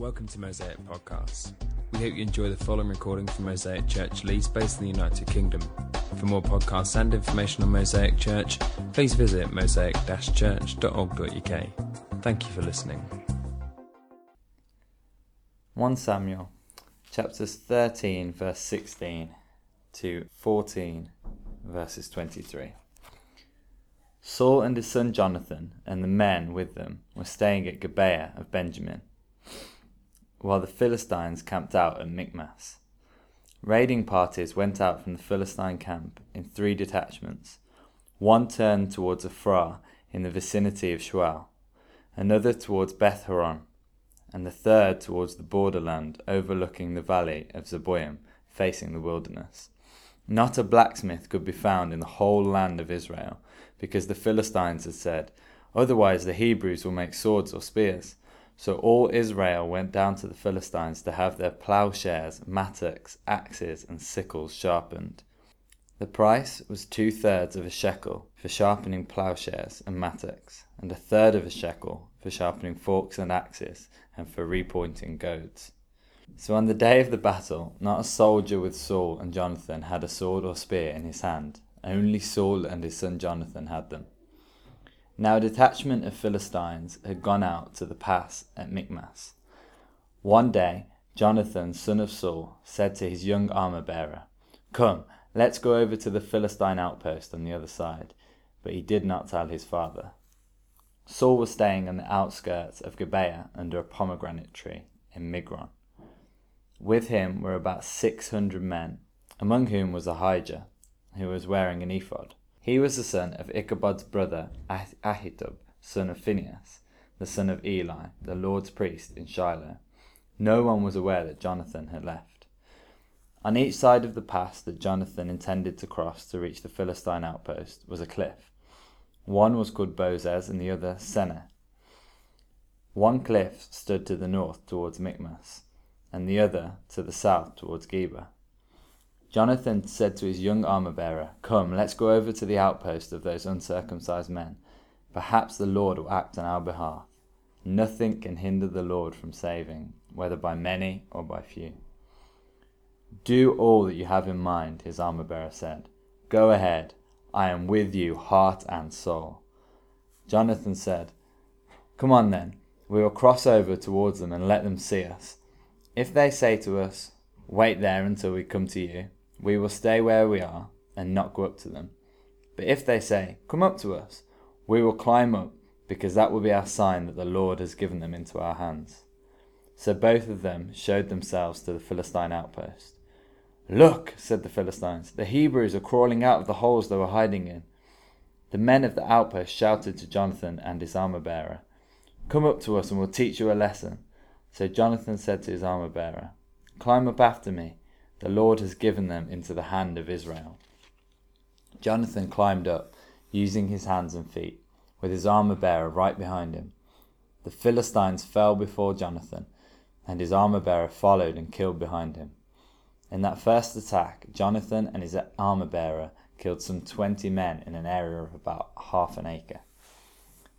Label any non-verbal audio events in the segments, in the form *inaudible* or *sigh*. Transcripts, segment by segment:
Welcome to Mosaic Podcasts. We hope you enjoy the following recording from Mosaic Church Leeds, based in the United Kingdom. For more podcasts and information on Mosaic Church, please visit mosaic-church.org.uk. Thank you for listening. 1 Samuel chapters 13 verse 16 to 14 verses 23. Saul and his son Jonathan and the men with them were staying at Gibeah of Benjamin, while the Philistines camped out at Michmash. Raiding parties went out from the Philistine camp in three detachments. One turned towards Ophrah in the vicinity of Shual, another towards Beth Horon, and the third towards the borderland overlooking the valley of Zeboim, facing the wilderness. Not a blacksmith could be found in the whole land of Israel, because the Philistines had said, Otherwise the Hebrews will make swords or spears. So all Israel went down to the Philistines to have their plowshares, mattocks, axes, and sickles sharpened. The price was two thirds of a shekel for sharpening plowshares and mattocks, and a third of a shekel for sharpening forks and axes, and for repointing goads. So on the day of the battle, not a soldier with Saul and Jonathan had a sword or spear in his hand, only Saul and his son Jonathan had them. Now a detachment of Philistines had gone out to the pass at Michmash. One day, Jonathan, son of Saul, said to his young armor bearer, Come, let's go over to the Philistine outpost on the other side. But he did not tell his father. Saul was staying on the outskirts of Gibeah under a pomegranate tree in Migron. With him were about six hundred men, among whom was Ahijah, who was wearing an ephod. He was the son of Ichabod's brother Ahitub, son of Phinehas, the son of Eli, the Lord's priest in Shiloh. No one was aware that Jonathan had left. On each side of the pass that Jonathan intended to cross to reach the Philistine outpost was a cliff. One was called Bozez and the other Seneh. One cliff stood to the north towards Michmash, and the other to the south towards Geba. Jonathan said to his young armor bearer, Come, let's go over to the outpost of those uncircumcised men. Perhaps the Lord will act on our behalf. Nothing can hinder the Lord from saving, whether by many or by few. Do all that you have in mind, his armor bearer said. Go ahead. I am with you, heart and soul. Jonathan said, Come on then. We will cross over towards them and let them see us. If they say to us, Wait there until we come to you, we will stay where we are and not go up to them. But if they say, Come up to us, we will climb up, because that will be our sign that the Lord has given them into our hands. So both of them showed themselves to the Philistine outpost. Look, said the Philistines, the Hebrews are crawling out of the holes they were hiding in. The men of the outpost shouted to Jonathan and his armor bearer, Come up to us and we'll teach you a lesson. So Jonathan said to his armor bearer, Climb up after me the Lord has given them into the hand of Israel. Jonathan climbed up, using his hands and feet, with his armor bearer right behind him. The Philistines fell before Jonathan, and his armor bearer followed and killed behind him. In that first attack, Jonathan and his armor bearer killed some twenty men in an area of about half an acre.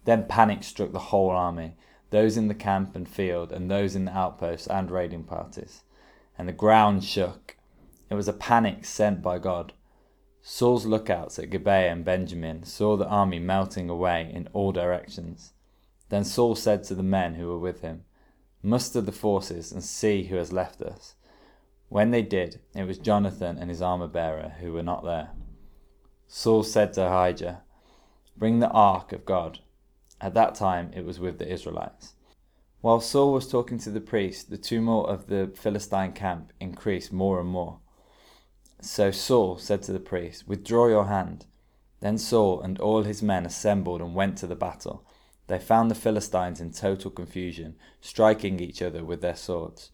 Then panic struck the whole army, those in the camp and field, and those in the outposts and raiding parties and the ground shook. It was a panic sent by God. Saul's lookouts at Gibeah and Benjamin saw the army melting away in all directions. Then Saul said to the men who were with him, Muster the forces and see who has left us. When they did, it was Jonathan and his armor bearer who were not there. Saul said to Ahijah, Bring the ark of God. At that time it was with the Israelites. While Saul was talking to the priest, the tumult of the Philistine camp increased more and more. So Saul said to the priest, Withdraw your hand. Then Saul and all his men assembled and went to the battle. They found the Philistines in total confusion, striking each other with their swords.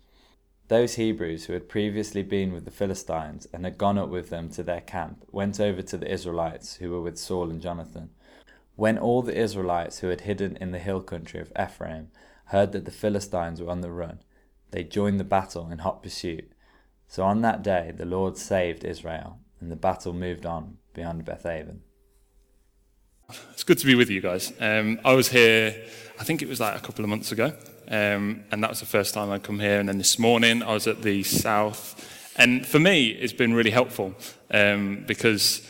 Those Hebrews who had previously been with the Philistines and had gone up with them to their camp went over to the Israelites who were with Saul and Jonathan. When all the Israelites who had hidden in the hill country of Ephraim heard that the Philistines were on the run, they joined the battle in hot pursuit. So on that day the Lord saved Israel, and the battle moved on beyond Bethaven. It's good to be with you guys. Um, I was here, I think it was like a couple of months ago, um, and that was the first time I'd come here. And then this morning I was at the South, and for me it's been really helpful um, because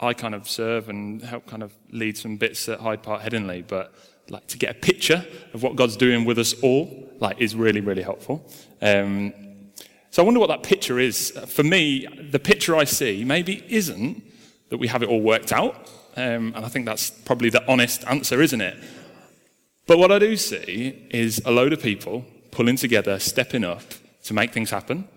I kind of serve and help kind of lead some bits at Hyde Park Headingley, but like to get a picture of what God's doing with us all, like is really really helpful. Um, so I wonder what that picture is. For me, the picture I see maybe isn't that we have it all worked out. Um, and I think that's probably the honest answer, isn't it? But what I do see is a load of people pulling together, stepping up to make things happen.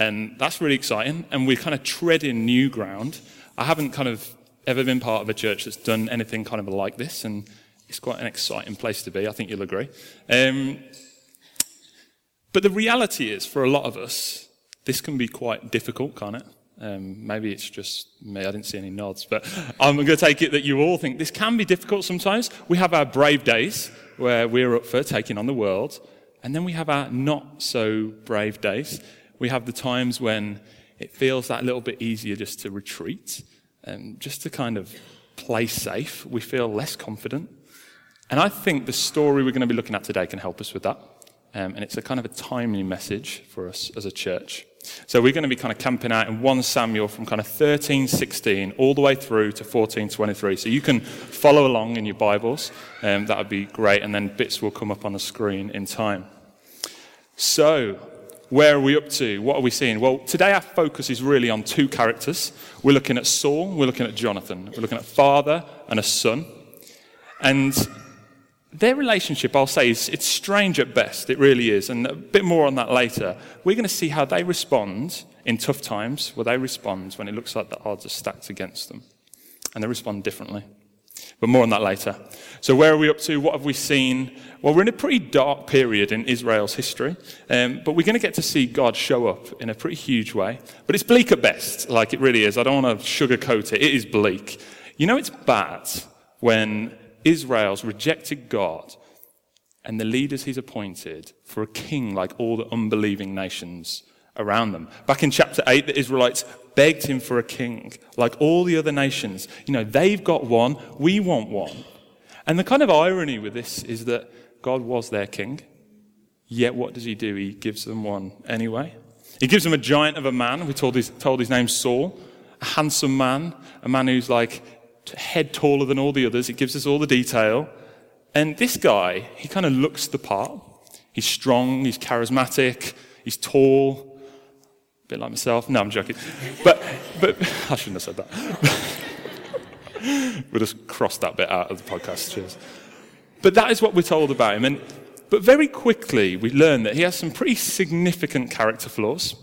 And that's really exciting. And we're kind of treading new ground. I haven't kind of ever been part of a church that's done anything kind of like this. And it's quite an exciting place to be. I think you'll agree. Um, but the reality is, for a lot of us, this can be quite difficult, can't it? Um, maybe it's just me, I didn't see any nods, but *laughs* I'm going to take it that you all think this can be difficult sometimes. We have our brave days where we're up for taking on the world, and then we have our not so brave days. We have the times when it feels that little bit easier just to retreat and just to kind of play safe. We feel less confident. And I think the story we're going to be looking at today can help us with that. Um, and it's a kind of a timely message for us as a church. So we're going to be kind of camping out in 1 Samuel from kind of 13, 16 all the way through to 14, 23. So you can follow along in your Bibles. Um, that would be great. And then bits will come up on the screen in time. So, where are we up to? What are we seeing? Well, today our focus is really on two characters. We're looking at Saul, we're looking at Jonathan. We're looking at father and a son. And their relationship, I'll say, is it's strange at best. It really is. And a bit more on that later. We're going to see how they respond in tough times, where they respond when it looks like the odds are stacked against them. And they respond differently. But more on that later. So, where are we up to? What have we seen? Well, we're in a pretty dark period in Israel's history, um, but we're going to get to see God show up in a pretty huge way. But it's bleak at best, like it really is. I don't want to sugarcoat it. It is bleak. You know, it's bad when Israel's rejected God and the leaders he's appointed for a king like all the unbelieving nations around them. Back in chapter 8, the Israelites begged him for a king like all the other nations. You know, they've got one, we want one. And the kind of irony with this is that God was their king, yet what does he do? He gives them one anyway. He gives them a giant of a man. We told his, told his name Saul, a handsome man, a man who's like head taller than all the others. It gives us all the detail. And this guy, he kind of looks the part. He's strong, he's charismatic, he's tall, a bit like myself. No, I'm joking. But, but *laughs* I shouldn't have said that. *laughs* we'll just cross that bit out of the podcast. Cheers. But that is what we're told about him. And, but very quickly, we learn that he has some pretty significant character flaws.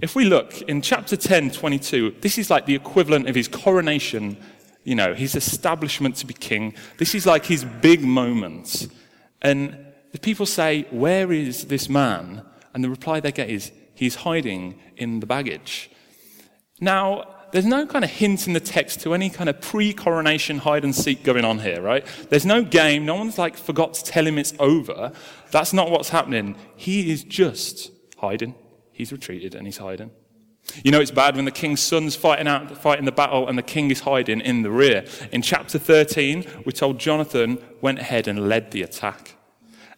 If we look in chapter 10, 22, this is like the equivalent of his coronation you know, his establishment to be king. This is like his big moment. And the people say, Where is this man? And the reply they get is, He's hiding in the baggage. Now, there's no kind of hint in the text to any kind of pre coronation hide and seek going on here, right? There's no game. No one's like forgot to tell him it's over. That's not what's happening. He is just hiding. He's retreated and he's hiding. You know, it's bad when the king's son's fighting out, fighting the battle, and the king is hiding in the rear. In chapter 13, we're told Jonathan went ahead and led the attack.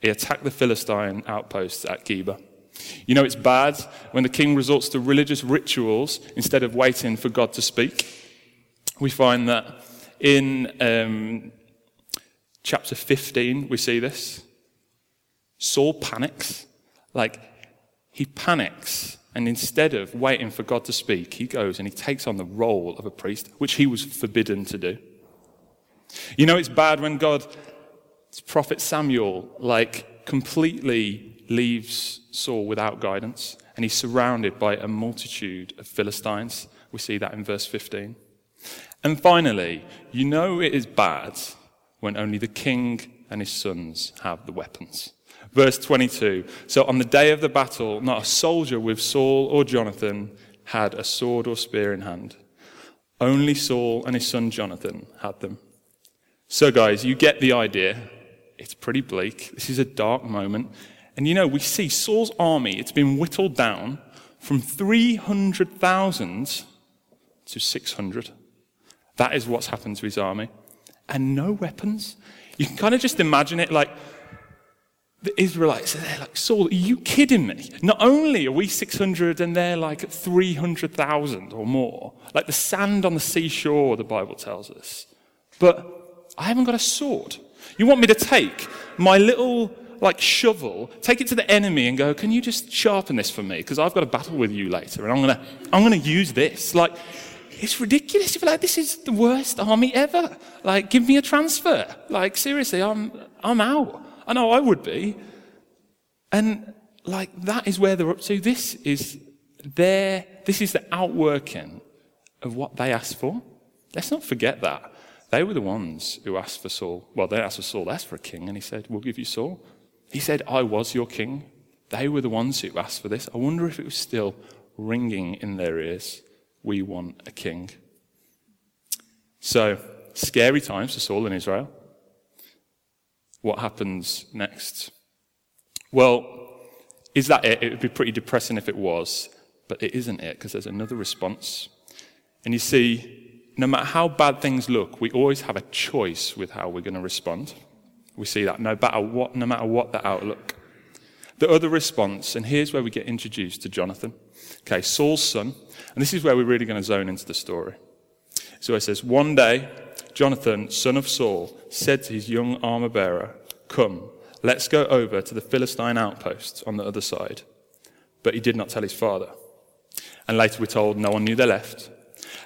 He attacked the Philistine outposts at Geba. You know, it's bad when the king resorts to religious rituals instead of waiting for God to speak. We find that in um, chapter 15, we see this. Saul panics. Like, he panics and instead of waiting for God to speak, he goes and he takes on the role of a priest, which he was forbidden to do. You know, it's bad when God, prophet Samuel, like completely leaves Saul without guidance and he's surrounded by a multitude of Philistines. We see that in verse 15. And finally, you know it is bad when only the king and his sons have the weapons. Verse 22 So on the day of the battle, not a soldier with Saul or Jonathan had a sword or spear in hand. Only Saul and his son Jonathan had them. So, guys, you get the idea. It's pretty bleak. This is a dark moment. And you know, we see Saul's army, it's been whittled down from 300,000 to 600. That is what's happened to his army. and no weapons. You can kind of just imagine it like the Israelites they're like, Saul, are you kidding me? Not only are we 600 and they're like 300,000 or more, like the sand on the seashore, the Bible tells us, but I haven't got a sword. You want me to take my little like shovel, take it to the enemy and go, can you just sharpen this for me? Because I've got a battle with you later and I'm going to I'm gonna use this. Like, it's ridiculous. You're like, this is the worst army ever. Like, give me a transfer. Like, seriously, I'm, I'm out. I know I would be. And like, that is where they're up to. This is their, this is the outworking of what they asked for. Let's not forget that. They were the ones who asked for Saul. Well, they asked for Saul, asked for a king, and he said, We'll give you Saul. He said, I was your king. They were the ones who asked for this. I wonder if it was still ringing in their ears. We want a king. So, scary times for Saul in Israel. What happens next? Well, is that it? It would be pretty depressing if it was, but it isn't it, because there's another response. And you see, no matter how bad things look, we always have a choice with how we're going to respond. We see that no matter what, no matter what the outlook. The other response, and here's where we get introduced to Jonathan. Okay, Saul's son, and this is where we're really going to zone into the story. So it says, One day, Jonathan, son of Saul, said to his young armor bearer, Come, let's go over to the Philistine outpost on the other side. But he did not tell his father. And later we're told no one knew they left.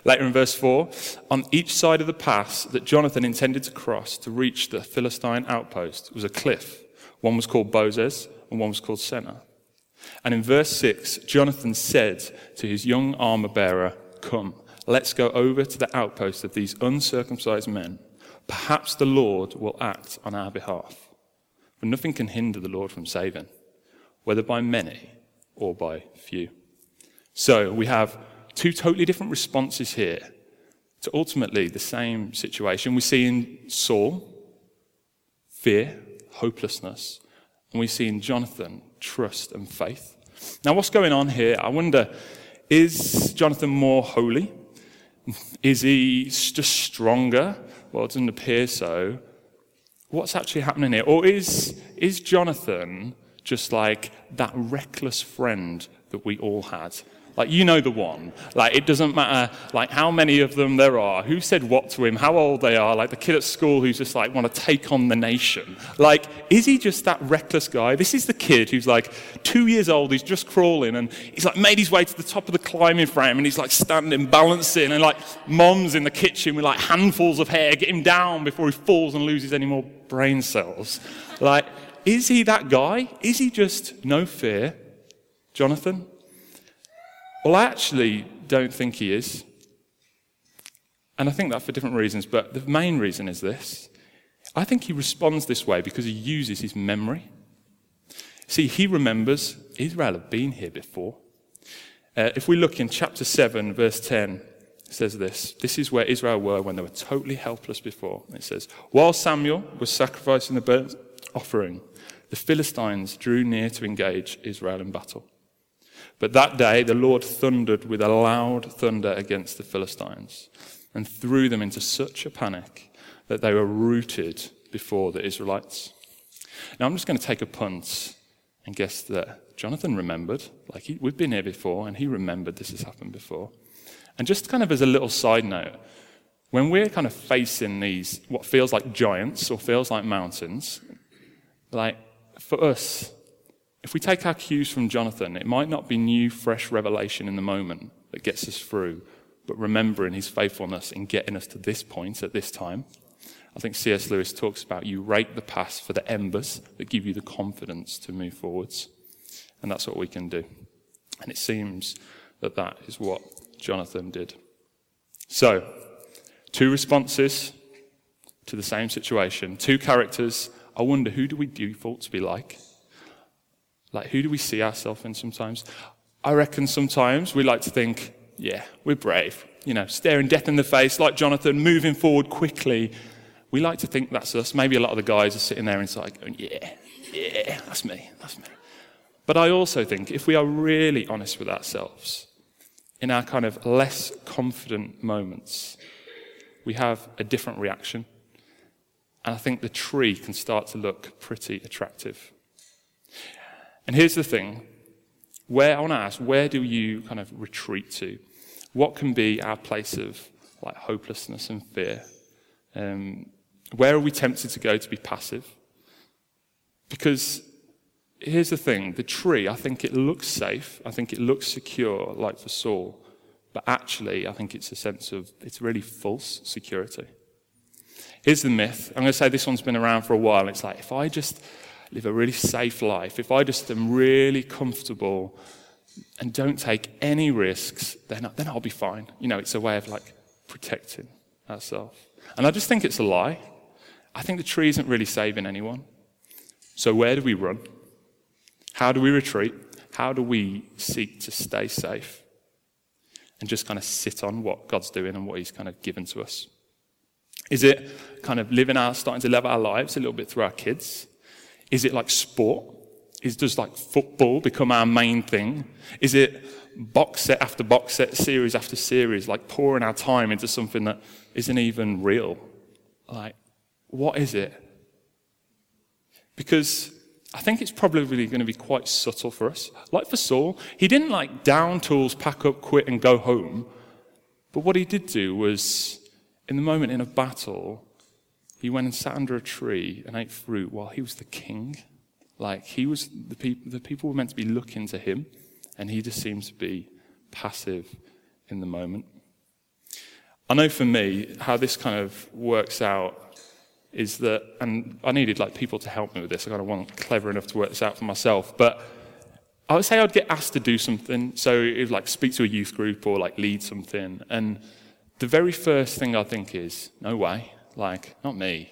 Later in verse 4, on each side of the pass that Jonathan intended to cross to reach the Philistine outpost was a cliff. One was called Bozez and one was called Seneh. And in verse 6, Jonathan said to his young armor bearer, Come, let's go over to the outpost of these uncircumcised men. Perhaps the Lord will act on our behalf. For nothing can hinder the Lord from saving, whether by many or by few. So we have two totally different responses here to ultimately the same situation. We see in Saul fear, hopelessness, and we see in Jonathan trust and faith. Now, what's going on here? I wonder is Jonathan more holy? Is he just stronger? Well, it doesn't appear so. What's actually happening here? Or is, is Jonathan just like that reckless friend that we all had? Like, you know the one. Like, it doesn't matter, like, how many of them there are, who said what to him, how old they are, like the kid at school who's just like, want to take on the nation. Like, is he just that reckless guy? This is the kid who's like two years old, he's just crawling, and he's like made his way to the top of the climbing frame, and he's like standing, balancing, and like mom's in the kitchen with like handfuls of hair, get him down before he falls and loses any more brain cells. Like, is he that guy? Is he just no fear? Jonathan? Well, I actually don't think he is. And I think that for different reasons, but the main reason is this. I think he responds this way because he uses his memory. See, he remembers Israel had been here before. Uh, if we look in chapter 7, verse 10, it says this This is where Israel were when they were totally helpless before. It says, While Samuel was sacrificing the burnt offering, the Philistines drew near to engage Israel in battle. But that day the Lord thundered with a loud thunder against the Philistines and threw them into such a panic that they were rooted before the Israelites. Now I'm just going to take a punt and guess that Jonathan remembered, like he, we've been here before, and he remembered this has happened before. And just kind of as a little side note, when we're kind of facing these, what feels like giants or feels like mountains, like for us, if we take our cues from Jonathan, it might not be new, fresh revelation in the moment that gets us through, but remembering his faithfulness in getting us to this point at this time. I think C.S. Lewis talks about you rake the past for the embers that give you the confidence to move forwards. And that's what we can do. And it seems that that is what Jonathan did. So, two responses to the same situation, two characters. I wonder who do we default to be like? Like, who do we see ourselves in sometimes? I reckon sometimes we like to think, yeah, we're brave. You know, staring death in the face, like Jonathan, moving forward quickly. We like to think that's us. Maybe a lot of the guys are sitting there inside going, oh, yeah, yeah, that's me, that's me. But I also think if we are really honest with ourselves, in our kind of less confident moments, we have a different reaction. and I think the tree can start to look pretty attractive. And here's the thing where I want to ask, where do you kind of retreat to? What can be our place of like hopelessness and fear? Um, where are we tempted to go to be passive? Because here's the thing the tree, I think it looks safe, I think it looks secure, like for Saul, but actually, I think it's a sense of it's really false security. Here's the myth. I'm going to say this one's been around for a while. It's like if I just live a really safe life, if I just am really comfortable and don't take any risks, then, then I'll be fine. You know, it's a way of like protecting ourselves. And I just think it's a lie. I think the tree isn't really saving anyone. So where do we run? How do we retreat? How do we seek to stay safe? And just kind of sit on what God's doing and what He's kind of given to us. Is it kind of living our, starting to live our lives a little bit through our kids? Is it like sport? Is does like football become our main thing? Is it box set after box set, series after series, like pouring our time into something that isn't even real? Like, what is it? Because I think it's probably going to be quite subtle for us. Like for Saul, he didn't like down tools, pack up, quit, and go home. But what he did do was, in the moment in a battle, he went and sat under a tree and ate fruit while he was the king. Like he was the people, the people were meant to be looking to him, and he just seems to be passive in the moment. I know for me how this kind of works out is that, and I needed like people to help me with this. I kind of wasn't clever enough to work this out for myself, but I would say I'd get asked to do something. So it'd like speak to a youth group or like lead something, and the very first thing I think is, no way, like not me.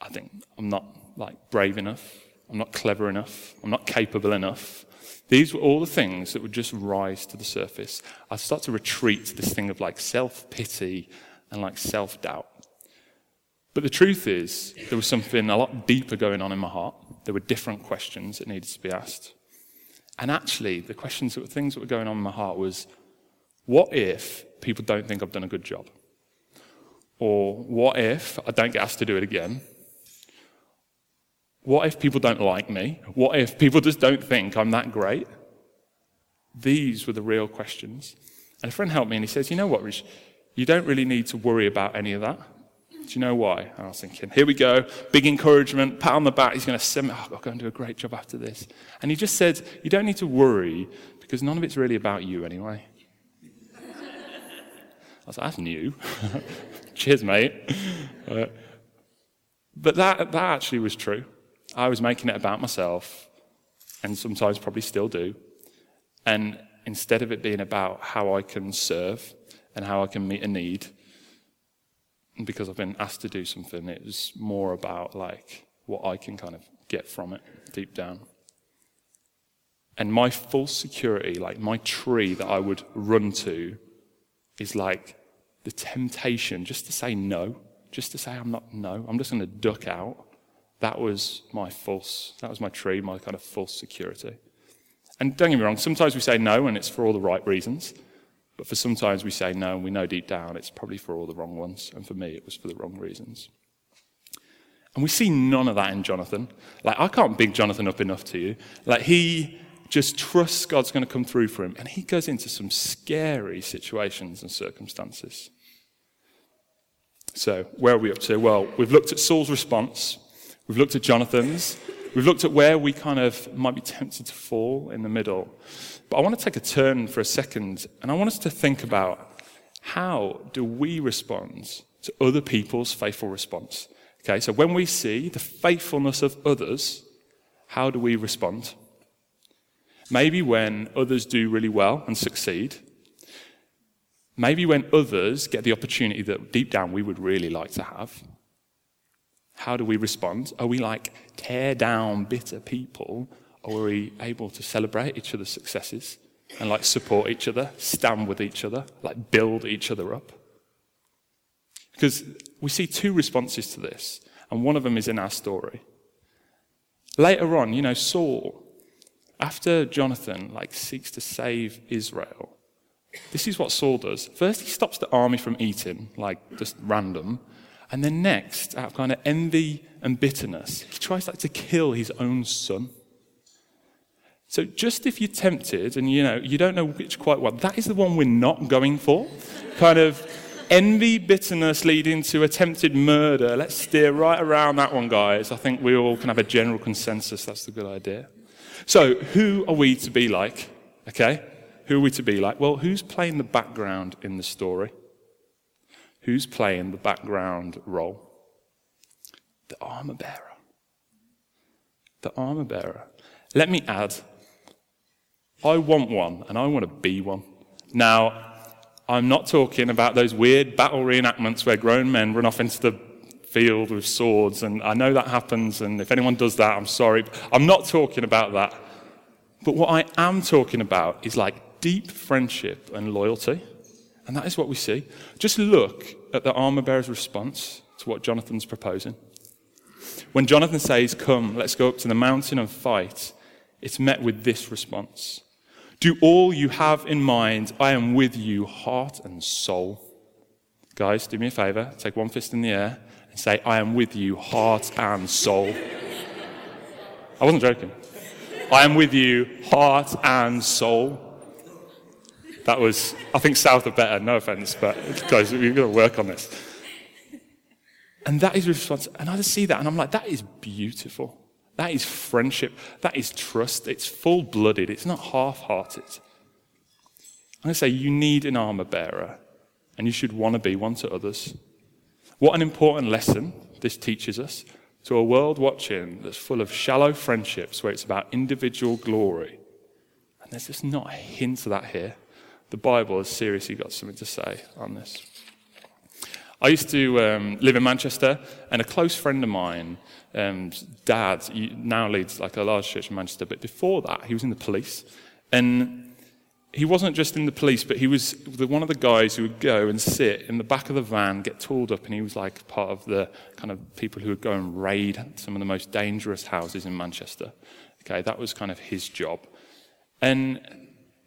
I think I'm not like brave enough. I'm not clever enough. I'm not capable enough. These were all the things that would just rise to the surface. I'd start to retreat to this thing of like self pity and like self doubt. But the truth is, there was something a lot deeper going on in my heart. There were different questions that needed to be asked. And actually, the questions that were things that were going on in my heart was what if people don't think I've done a good job? Or what if I don't get asked to do it again? What if people don't like me? What if people just don't think I'm that great? These were the real questions. And a friend helped me and he says, You know what, Rich? You don't really need to worry about any of that. Do you know why? And I was thinking, here we go, big encouragement, pat on the back. He's going to send me, oh, I'll go and do a great job after this. And he just said, you don't need to worry because none of it's really about you anyway. Was like, that's new. *laughs* Cheers, mate. Uh, but that, that actually was true. I was making it about myself, and sometimes probably still do. And instead of it being about how I can serve and how I can meet a need, because I've been asked to do something, it was more about like what I can kind of get from it deep down. And my false security, like my tree that I would run to, is like the temptation just to say no, just to say I'm not no, I'm just going to duck out. That was my false, that was my tree, my kind of false security. And don't get me wrong, sometimes we say no and it's for all the right reasons. But for sometimes we say no, and we know deep down it's probably for all the wrong ones. And for me, it was for the wrong reasons. And we see none of that in Jonathan. Like, I can't big Jonathan up enough to you. Like, he just trusts God's going to come through for him. And he goes into some scary situations and circumstances. So, where are we up to? Well, we've looked at Saul's response, we've looked at Jonathan's, we've looked at where we kind of might be tempted to fall in the middle. But I want to take a turn for a second, and I want us to think about how do we respond to other people's faithful response? Okay, so when we see the faithfulness of others, how do we respond? Maybe when others do really well and succeed. Maybe when others get the opportunity that deep down we would really like to have. How do we respond? Are we like tear down bitter people or are we able to celebrate each other's successes and like support each other, stand with each other, like build each other up? Because we see two responses to this, and one of them is in our story. Later on, you know, Saul, after Jonathan like seeks to save Israel, this is what Saul does. First, he stops the army from eating, like just random, And then next, out of kind of envy and bitterness, he tries like to kill his own son. So just if you're tempted and you know you don't know which quite one, that is the one we're not going for. kind of envy, bitterness leading to attempted murder. Let's steer right around that one, guys. I think we all can have a general consensus that's the good idea. So, who are we to be like? Okay? Who are we to be like? Well, who's playing the background in the story? Who's playing the background role? The armor bearer. The armor bearer. Let me add, I want one and I want to be one. Now, I'm not talking about those weird battle reenactments where grown men run off into the field with swords, and I know that happens, and if anyone does that, I'm sorry. I'm not talking about that. But what I am talking about is like deep friendship and loyalty. And that is what we see. Just look at the armor bearer's response to what Jonathan's proposing. When Jonathan says, Come, let's go up to the mountain and fight, it's met with this response do all you have in mind. I am with you, heart and soul. Guys, do me a favor. Take one fist in the air say, I am with you, heart and soul. I wasn't joking. I am with you, heart and soul. That was, I think, south of better, no offense, but guys, we've got to work on this. And that is response. And I just see that and I'm like, that is beautiful. That is friendship. That is trust. It's full blooded. It's not half hearted. I'm going to say you need an armor bearer, and you should want to be one to others. What an important lesson this teaches us to a world watching that's full of shallow friendships where it's about individual glory. And there's just not a hint of that here. The Bible has seriously got something to say on this. I used to um, live in Manchester, and a close friend of mine um, dad now leads like a large church in Manchester, but before that, he was in the police. And he wasn't just in the police, but he was one of the guys who would go and sit in the back of the van, get tooled up, and he was like part of the kind of people who would go and raid some of the most dangerous houses in Manchester. Okay, that was kind of his job. And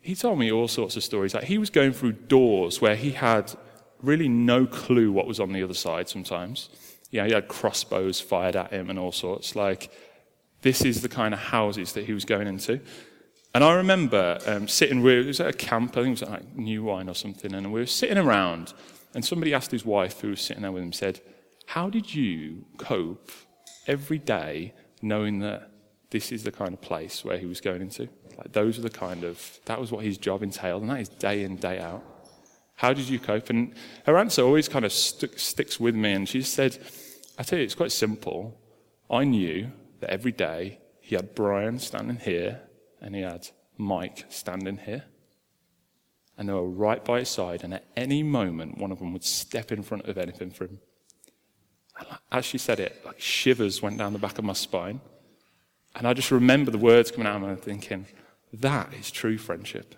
he told me all sorts of stories. Like he was going through doors where he had really no clue what was on the other side sometimes know, he had crossbows fired at him and all sorts. Like, this is the kind of houses that he was going into. And I remember um, sitting, it was at a camp, I think it was like New Wine or something, and we were sitting around, and somebody asked his wife, who was sitting there with him, said, How did you cope every day knowing that this is the kind of place where he was going into? Like, those are the kind of, that was what his job entailed, and that is day in, day out. How did you cope? And her answer always kind of st- sticks with me, and she said, I tell you, it's quite simple. I knew that every day he had Brian standing here and he had Mike standing here. And they were right by his side, and at any moment, one of them would step in front of anything for him. And as she said it, like shivers went down the back of my spine. And I just remember the words coming out of me thinking, that is true friendship.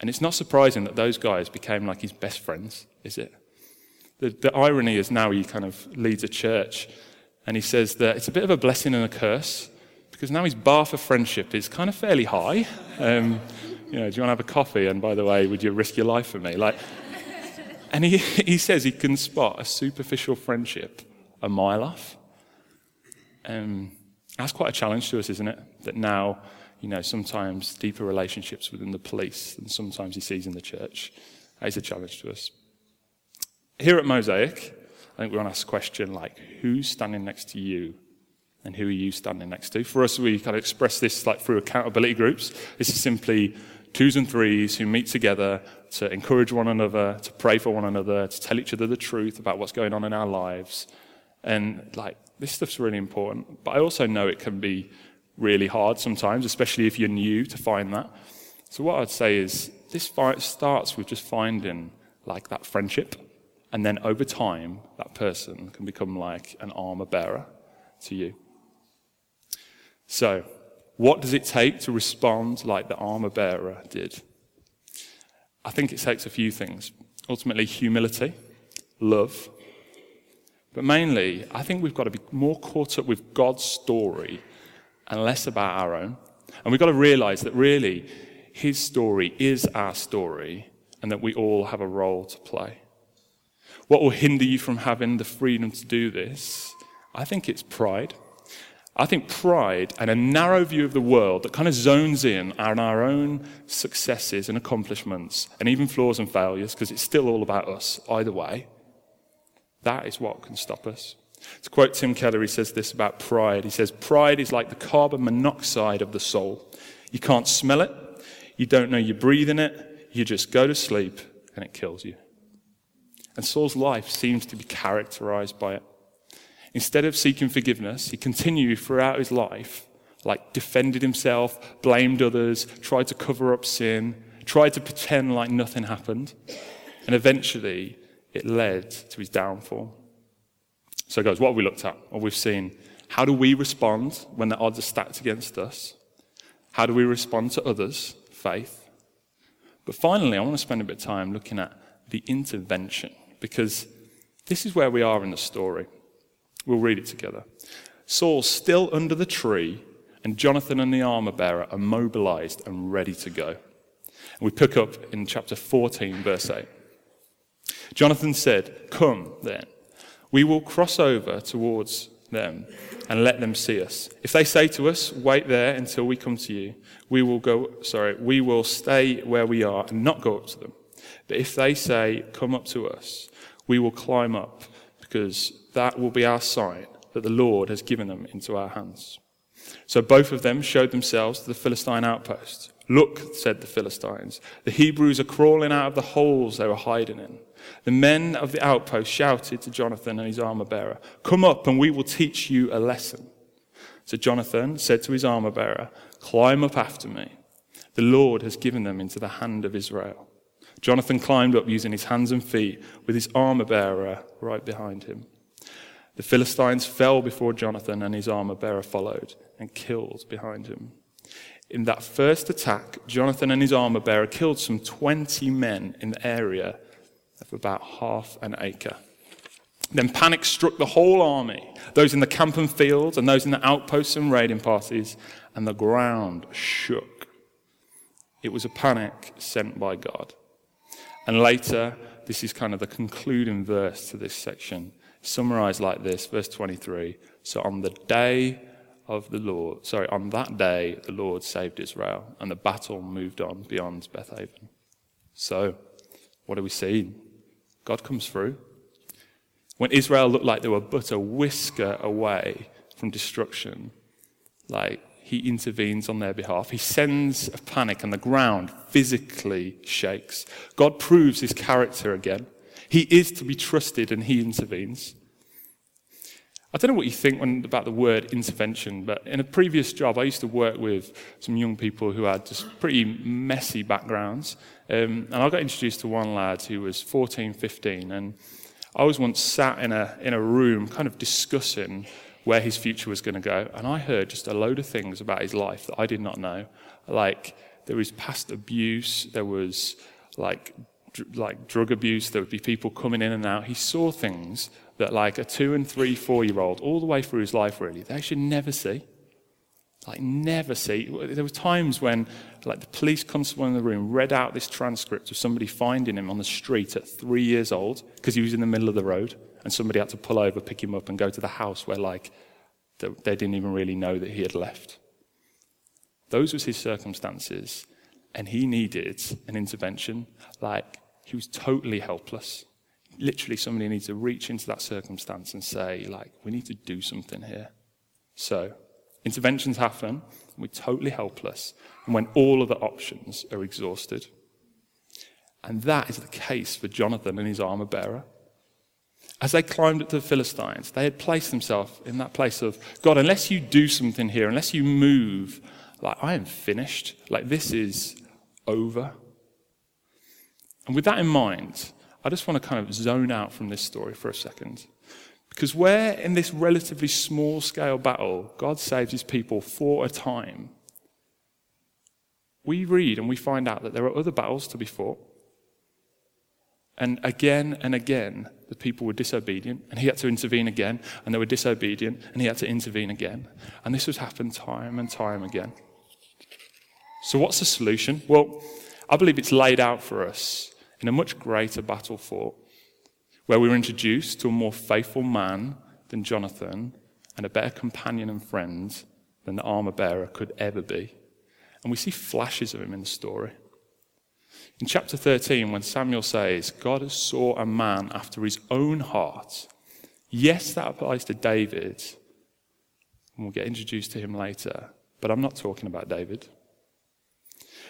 And it's not surprising that those guys became like his best friends, is it? The, the irony is now he kind of leads a church and he says that it's a bit of a blessing and a curse because now his bar for friendship is kind of fairly high. Um, you know, do you want to have a coffee? And by the way, would you risk your life for me? Like, and he, *laughs* he says he can spot a superficial friendship a mile off. Um, that's quite a challenge to us, isn't it? That now, you know, sometimes deeper relationships within the police than sometimes he sees in the church. That is a challenge to us. Here at Mosaic, I think we want to ask a question like, who's standing next to you? And who are you standing next to? For us, we kind of express this like through accountability groups. This is simply twos and threes who meet together to encourage one another, to pray for one another, to tell each other the truth about what's going on in our lives. And like, this stuff's really important. But I also know it can be really hard sometimes, especially if you're new to find that. So what I'd say is this starts with just finding like that friendship and then over time, that person can become like an armor bearer to you. So, what does it take to respond like the armor bearer did? I think it takes a few things. Ultimately, humility, love. But mainly, I think we've got to be more caught up with God's story and less about our own. And we've got to realize that really, His story is our story and that we all have a role to play. What will hinder you from having the freedom to do this? I think it's pride. I think pride and a narrow view of the world that kind of zones in on our own successes and accomplishments and even flaws and failures, because it's still all about us either way, that is what can stop us. To quote Tim Keller, he says this about pride. He says, Pride is like the carbon monoxide of the soul. You can't smell it, you don't know you're breathing it, you just go to sleep and it kills you. And Saul's life seems to be characterized by it. Instead of seeking forgiveness, he continued throughout his life, like defended himself, blamed others, tried to cover up sin, tried to pretend like nothing happened. And eventually, it led to his downfall. So, guys, what have we looked at? What we've seen how do we respond when the odds are stacked against us? How do we respond to others? Faith. But finally, I want to spend a bit of time looking at the intervention because this is where we are in the story. We'll read it together. Saul's still under the tree, and Jonathan and the armor bearer are mobilized and ready to go. And we pick up in chapter 14, verse 8. Jonathan said, Come then, we will cross over towards them and let them see us. If they say to us, Wait there until we come to you, we will go, sorry, we will stay where we are and not go up to them. But if they say, Come up to us, we will climb up because that will be our sign that the Lord has given them into our hands. So both of them showed themselves to the Philistine outpost. Look, said the Philistines, the Hebrews are crawling out of the holes they were hiding in. The men of the outpost shouted to Jonathan and his armor bearer, Come up and we will teach you a lesson. So Jonathan said to his armor bearer, Climb up after me. The Lord has given them into the hand of Israel. Jonathan climbed up using his hands and feet with his armor bearer right behind him. The Philistines fell before Jonathan, and his armor bearer followed and killed behind him. In that first attack, Jonathan and his armor bearer killed some 20 men in the area of about half an acre. Then panic struck the whole army, those in the camp and fields, and those in the outposts and raiding parties, and the ground shook. It was a panic sent by God. And later, this is kind of the concluding verse to this section summarized like this, verse 23. So on the day of the Lord, sorry, on that day, the Lord saved Israel, and the battle moved on beyond Bethaven. So, what do we see? God comes through. When Israel looked like they were but a whisker away from destruction, like he intervenes on their behalf. He sends a panic, and the ground physically shakes. God proves his character again. He is to be trusted and he intervenes. I don't know what you think when, about the word intervention, but in a previous job, I used to work with some young people who had just pretty messy backgrounds. Um, and I got introduced to one lad who was 14, 15, and I was once sat in a, in a room kind of discussing where his future was going to go. And I heard just a load of things about his life that I did not know. Like, there was past abuse, there was like like drug abuse. There would be people coming in and out. He saw things that, like a two and three, four year old, all the way through his life, really, they should never see. Like, never see. There were times when, like, the police constable in the room read out this transcript of somebody finding him on the street at three years old because he was in the middle of the road and somebody had to pull over, pick him up, and go to the house where, like, they didn't even really know that he had left. Those was his circumstances, and he needed an intervention. Like, he was totally helpless. Literally, somebody needs to reach into that circumstance and say, like, we need to do something here. So, interventions happen, we're totally helpless, and when all other options are exhausted. And that is the case for Jonathan and his armor bearer. As they climbed up to the Philistines, they had placed themselves in that place of God, unless you do something here, unless you move, like, I am finished. Like, this is over. And with that in mind, I just want to kind of zone out from this story for a second. Because where in this relatively small scale battle God saves his people for a time, we read and we find out that there are other battles to be fought. And again and again, the people were disobedient, and he had to intervene again, and they were disobedient, and he had to intervene again. And this has happened time and time again. So, what's the solution? Well, I believe it's laid out for us in a much greater battle fought. where we were introduced to a more faithful man than Jonathan and a better companion and friend than the armor bearer could ever be. And we see flashes of him in the story. In chapter 13, when Samuel says, God has saw a man after his own heart, yes, that applies to David, and we'll get introduced to him later, but I'm not talking about David.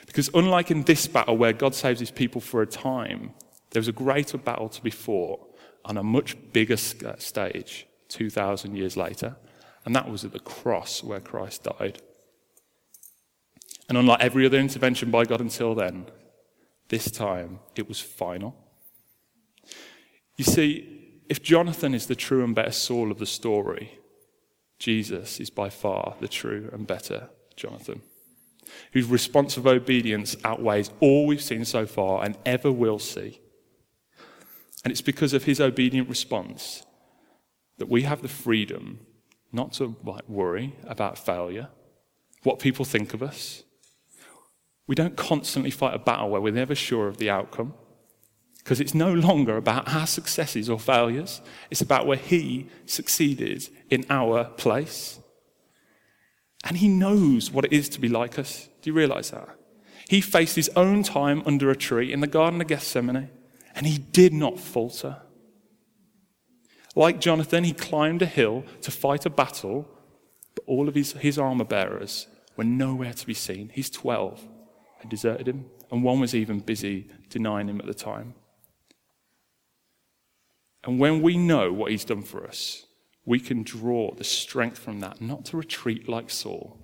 Because unlike in this battle where God saves his people for a time, there was a greater battle to be fought on a much bigger uh, stage 2,000 years later, and that was at the cross where Christ died. And unlike every other intervention by God until then, this time it was final. You see, if Jonathan is the true and better Saul of the story, Jesus is by far the true and better Jonathan, whose responsive obedience outweighs all we've seen so far and ever will see. And it's because of his obedient response that we have the freedom not to worry about failure, what people think of us. We don't constantly fight a battle where we're never sure of the outcome because it's no longer about our successes or failures. It's about where He succeeded in our place. And He knows what it is to be like us. Do you realize that? He faced His own time under a tree in the Garden of Gethsemane, and He did not falter. Like Jonathan, he climbed a hill to fight a battle, but all of his, his armor bearers were nowhere to be seen. He's 12 had deserted him, and one was even busy denying him at the time. And when we know what he's done for us, we can draw the strength from that, not to retreat like Saul,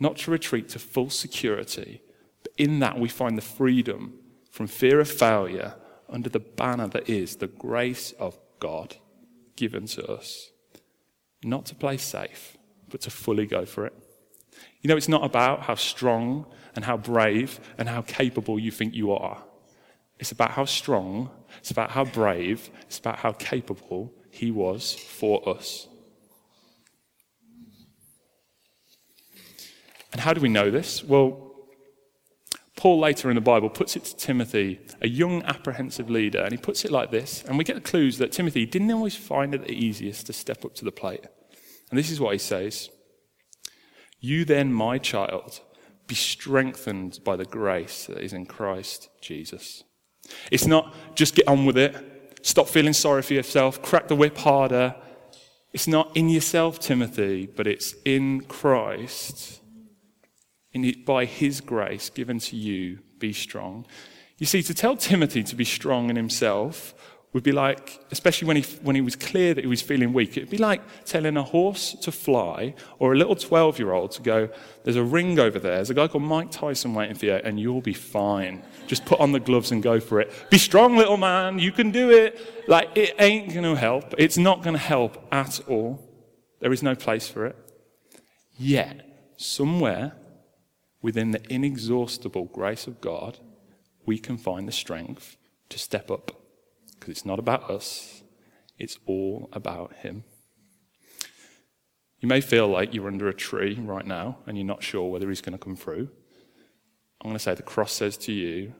not to retreat to full security, but in that we find the freedom from fear of failure under the banner that is the grace of God given to us. Not to play safe, but to fully go for it. You know, it's not about how strong and how brave and how capable you think you are. It's about how strong, it's about how brave, it's about how capable he was for us. And how do we know this? Well, Paul later in the Bible puts it to Timothy, a young apprehensive leader, and he puts it like this. And we get clues that Timothy didn't always find it the easiest to step up to the plate. And this is what he says You then, my child, be strengthened by the grace that is in Christ Jesus. It's not just get on with it, stop feeling sorry for yourself, crack the whip harder. It's not in yourself, Timothy, but it's in Christ. In by his grace given to you, be strong. You see, to tell Timothy to be strong in himself would be like, especially when he, when he was clear that he was feeling weak, it'd be like telling a horse to fly or a little 12 year old to go, There's a ring over there. There's a guy called Mike Tyson waiting for you, and you'll be fine. Just put on the gloves and go for it. Be strong, little man. You can do it. Like, it ain't going to help. It's not going to help at all. There is no place for it. Yet, somewhere within the inexhaustible grace of God, we can find the strength to step up because it's not about us, it's all about Him. You may feel like you're under a tree right now and you're not sure whether He's going to come through. I'm going to say the cross says to you,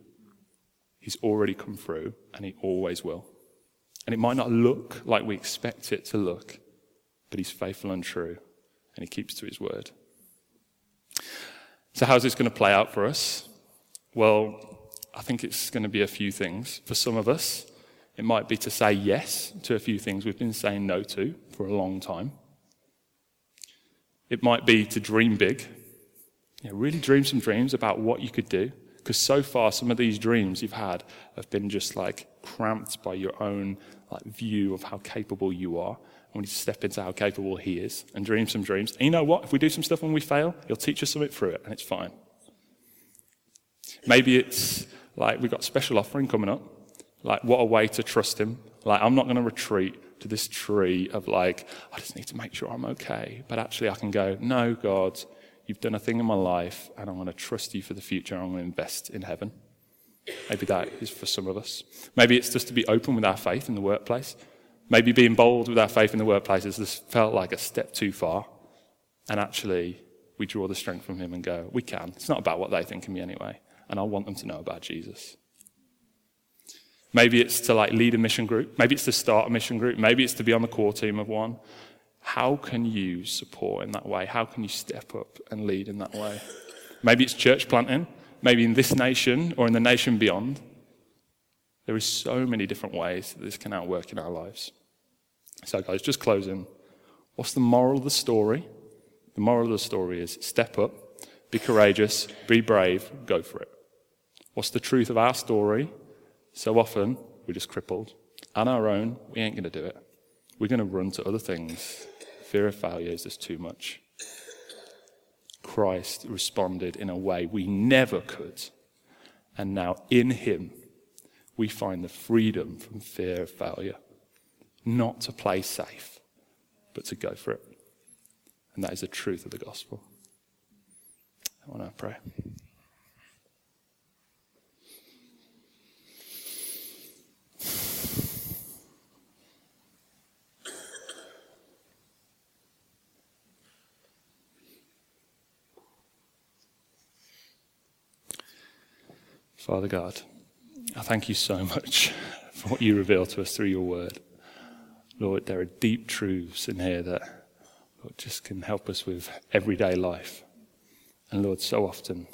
He's already come through and He always will. And it might not look like we expect it to look, but He's faithful and true and He keeps to His word. So, how's this going to play out for us? Well, I think it's going to be a few things. For some of us, it might be to say yes to a few things we've been saying no to for a long time. It might be to dream big. You know, really dream some dreams about what you could do. Because so far, some of these dreams you've had have been just like cramped by your own like, view of how capable you are. And we need to step into how capable He is and dream some dreams. And you know what? If we do some stuff and we fail, He'll teach us something through it, and it's fine. Maybe it's like we've got special offering coming up like, what a way to trust him. Like, I'm not going to retreat to this tree of like, I just need to make sure I'm okay. But actually, I can go, no, God, you've done a thing in my life, and I'm going to trust you for the future. I'm going to invest in heaven. Maybe that is for some of us. Maybe it's just to be open with our faith in the workplace. Maybe being bold with our faith in the workplace has just felt like a step too far. And actually, we draw the strength from Him and go, we can. It's not about what they think of me anyway. And I want them to know about Jesus. Maybe it's to like lead a mission group. Maybe it's to start a mission group. Maybe it's to be on the core team of one. How can you support in that way? How can you step up and lead in that way? Maybe it's church planting. Maybe in this nation or in the nation beyond. There is so many different ways that this can outwork in our lives. So, guys, just closing. What's the moral of the story? The moral of the story is step up, be courageous, be brave, go for it. What's the truth of our story? So often, we're just crippled. On our own, we ain't going to do it. We're going to run to other things. Fear of failure is just too much. Christ responded in a way we never could. And now, in Him, we find the freedom from fear of failure. Not to play safe, but to go for it. And that is the truth of the gospel. I want to pray. Father God, I thank you so much *laughs* for what you reveal to us through your word. Lord, there are deep truths in here that Lord, just can help us with everyday life. And Lord, so often,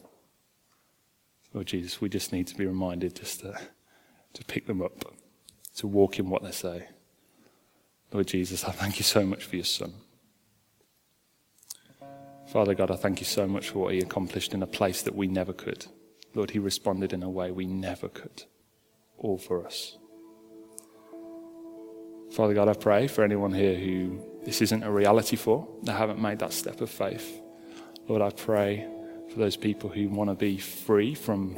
Lord Jesus, we just need to be reminded just to, to pick them up, to walk in what they say. Lord Jesus, I thank you so much for your Son. Father God, I thank you so much for what he accomplished in a place that we never could. Lord, he responded in a way we never could, all for us. Father God, I pray for anyone here who this isn't a reality for, they haven't made that step of faith. Lord, I pray for those people who want to be free from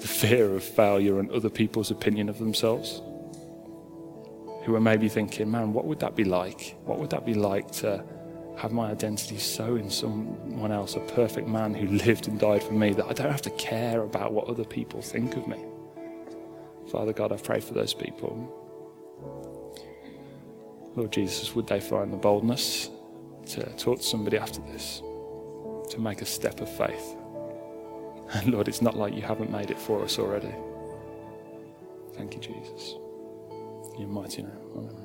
the fear of failure and other people's opinion of themselves. Who are maybe thinking, man, what would that be like? What would that be like to have my identity so in someone else, a perfect man who *laughs* lived and died for me, that I don't have to care about what other people think of me? Father God, I pray for those people. Lord Jesus, would they find the boldness to talk to somebody after this, to make a step of faith? *laughs* And Lord, it's not like you haven't made it for us already. Thank you, Jesus. In your mighty name. Amen.